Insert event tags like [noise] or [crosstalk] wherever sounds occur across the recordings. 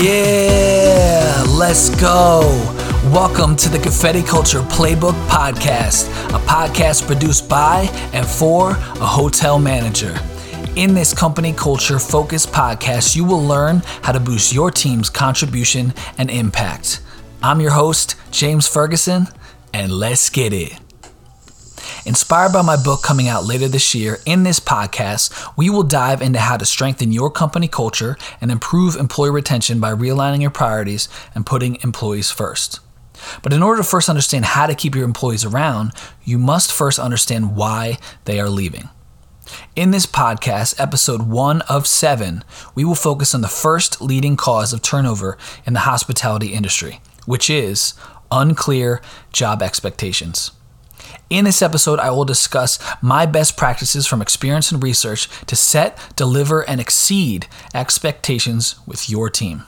Yeah, let's go. Welcome to the Confetti Culture Playbook Podcast, a podcast produced by and for a hotel manager. In this company culture focused podcast, you will learn how to boost your team's contribution and impact. I'm your host, James Ferguson, and let's get it. Inspired by my book coming out later this year, in this podcast, we will dive into how to strengthen your company culture and improve employee retention by realigning your priorities and putting employees first. But in order to first understand how to keep your employees around, you must first understand why they are leaving. In this podcast, episode one of seven, we will focus on the first leading cause of turnover in the hospitality industry, which is unclear job expectations. In this episode, I will discuss my best practices from experience and research to set, deliver, and exceed expectations with your team.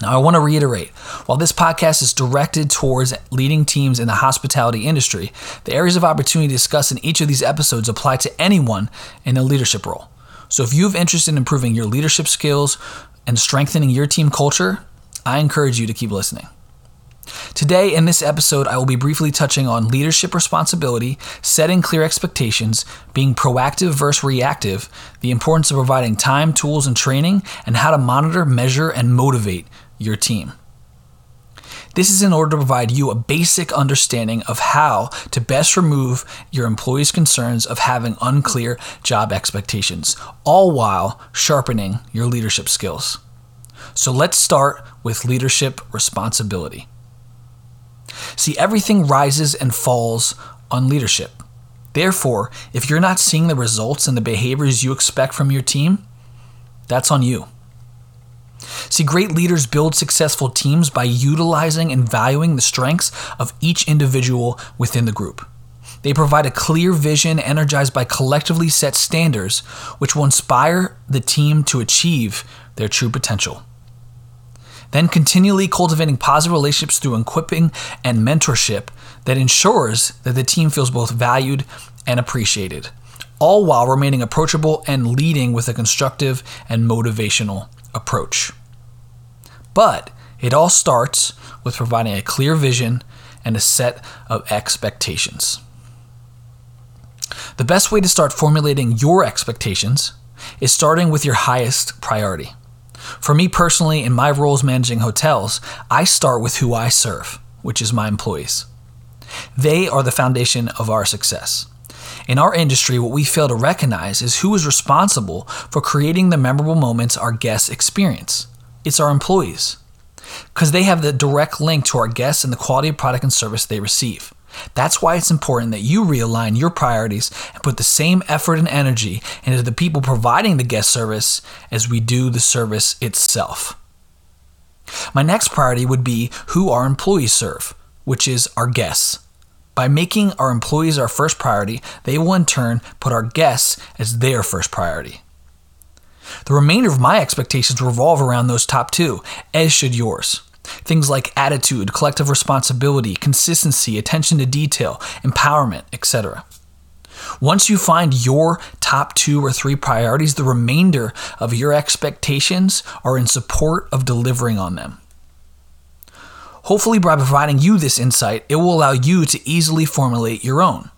Now, I want to reiterate while this podcast is directed towards leading teams in the hospitality industry, the areas of opportunity discussed in each of these episodes apply to anyone in a leadership role. So, if you have interest in improving your leadership skills and strengthening your team culture, I encourage you to keep listening. Today, in this episode, I will be briefly touching on leadership responsibility, setting clear expectations, being proactive versus reactive, the importance of providing time, tools, and training, and how to monitor, measure, and motivate your team. This is in order to provide you a basic understanding of how to best remove your employees' concerns of having unclear job expectations, all while sharpening your leadership skills. So let's start with leadership responsibility. See, everything rises and falls on leadership. Therefore, if you're not seeing the results and the behaviors you expect from your team, that's on you. See, great leaders build successful teams by utilizing and valuing the strengths of each individual within the group. They provide a clear vision energized by collectively set standards, which will inspire the team to achieve their true potential. Then continually cultivating positive relationships through equipping and mentorship that ensures that the team feels both valued and appreciated, all while remaining approachable and leading with a constructive and motivational approach. But it all starts with providing a clear vision and a set of expectations. The best way to start formulating your expectations is starting with your highest priority. For me personally, in my roles managing hotels, I start with who I serve, which is my employees. They are the foundation of our success. In our industry, what we fail to recognize is who is responsible for creating the memorable moments our guests experience. It's our employees. Because they have the direct link to our guests and the quality of product and service they receive. That's why it's important that you realign your priorities and put the same effort and energy into the people providing the guest service as we do the service itself. My next priority would be who our employees serve, which is our guests. By making our employees our first priority, they will in turn put our guests as their first priority. The remainder of my expectations revolve around those top two, as should yours. Things like attitude, collective responsibility, consistency, attention to detail, empowerment, etc. Once you find your top two or three priorities, the remainder of your expectations are in support of delivering on them. Hopefully, by providing you this insight, it will allow you to easily formulate your own.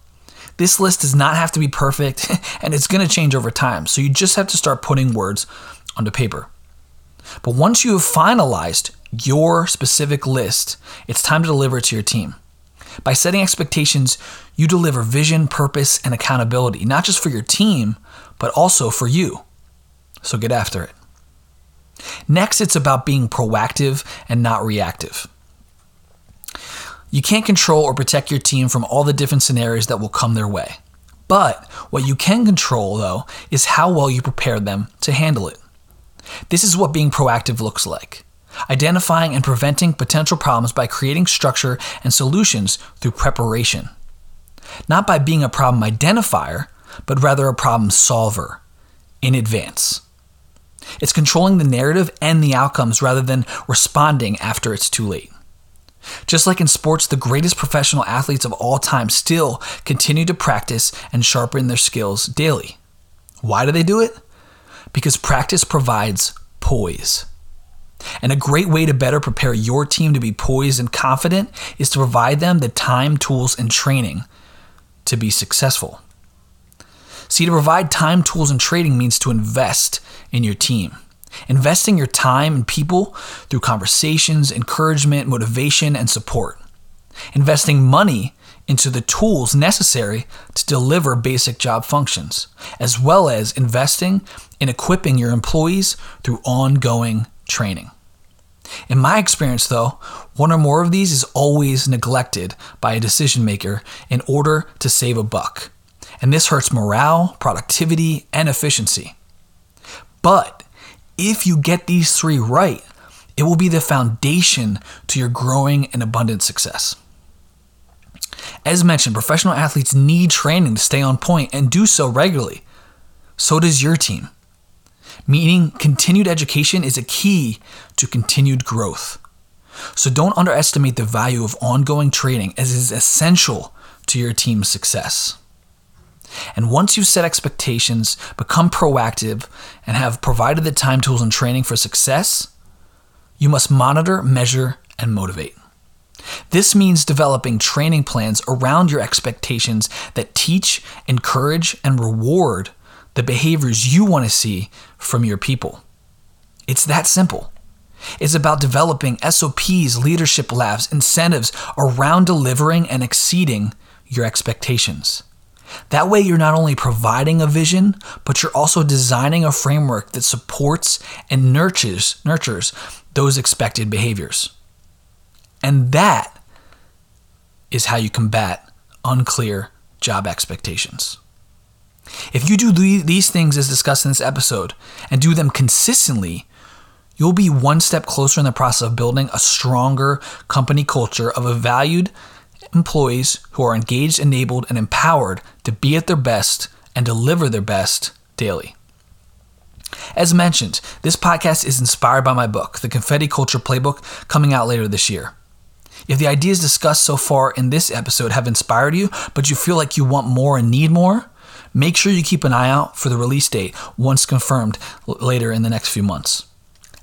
This list does not have to be perfect, [laughs] and it's going to change over time, so you just have to start putting words onto paper. But once you have finalized your specific list, it's time to deliver it to your team. By setting expectations, you deliver vision, purpose, and accountability, not just for your team, but also for you. So get after it. Next, it's about being proactive and not reactive. You can't control or protect your team from all the different scenarios that will come their way. But what you can control, though, is how well you prepare them to handle it. This is what being proactive looks like identifying and preventing potential problems by creating structure and solutions through preparation. Not by being a problem identifier, but rather a problem solver in advance. It's controlling the narrative and the outcomes rather than responding after it's too late. Just like in sports, the greatest professional athletes of all time still continue to practice and sharpen their skills daily. Why do they do it? Because practice provides poise. And a great way to better prepare your team to be poised and confident is to provide them the time, tools, and training to be successful. See, to provide time, tools, and training means to invest in your team. Investing your time in people through conversations, encouragement, motivation, and support. Investing money into the tools necessary to deliver basic job functions, as well as investing in equipping your employees through ongoing training. In my experience, though, one or more of these is always neglected by a decision maker in order to save a buck. And this hurts morale, productivity, and efficiency. But if you get these three right, it will be the foundation to your growing and abundant success. As mentioned, professional athletes need training to stay on point and do so regularly. So does your team. Meaning, continued education is a key to continued growth. So don't underestimate the value of ongoing training as it is essential to your team's success. And once you've set expectations, become proactive, and have provided the time, tools, and training for success, you must monitor, measure, and motivate. This means developing training plans around your expectations that teach, encourage, and reward the behaviors you want to see from your people. It's that simple. It's about developing SOPs, leadership labs, incentives around delivering and exceeding your expectations. That way, you're not only providing a vision, but you're also designing a framework that supports and nurtures, nurtures those expected behaviors. And that is how you combat unclear job expectations. If you do these things as discussed in this episode and do them consistently, you'll be one step closer in the process of building a stronger company culture of valued employees who are engaged, enabled, and empowered to be at their best and deliver their best daily. As mentioned, this podcast is inspired by my book, The Confetti Culture Playbook, coming out later this year. If the ideas discussed so far in this episode have inspired you, but you feel like you want more and need more, make sure you keep an eye out for the release date once confirmed later in the next few months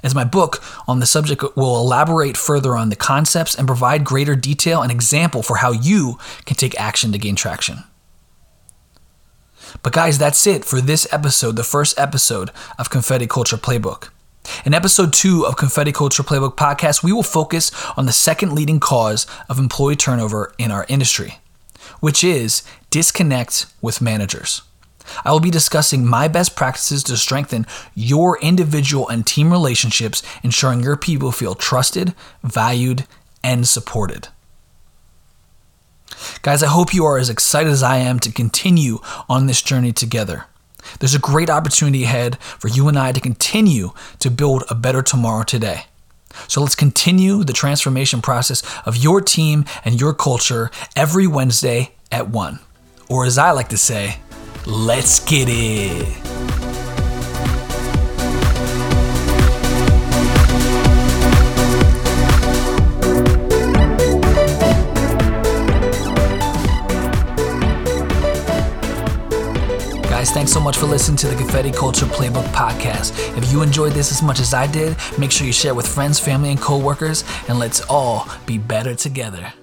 as my book on the subject will elaborate further on the concepts and provide greater detail and example for how you can take action to gain traction. But, guys, that's it for this episode, the first episode of Confetti Culture Playbook. In episode two of Confetti Culture Playbook podcast, we will focus on the second leading cause of employee turnover in our industry, which is disconnect with managers. I will be discussing my best practices to strengthen your individual and team relationships, ensuring your people feel trusted, valued, and supported. Guys, I hope you are as excited as I am to continue on this journey together. There's a great opportunity ahead for you and I to continue to build a better tomorrow today. So let's continue the transformation process of your team and your culture every Wednesday at 1. Or as I like to say, Let's get it. Guys, thanks so much for listening to the Confetti Culture Playbook podcast. If you enjoyed this as much as I did, make sure you share with friends, family, and coworkers, and let's all be better together.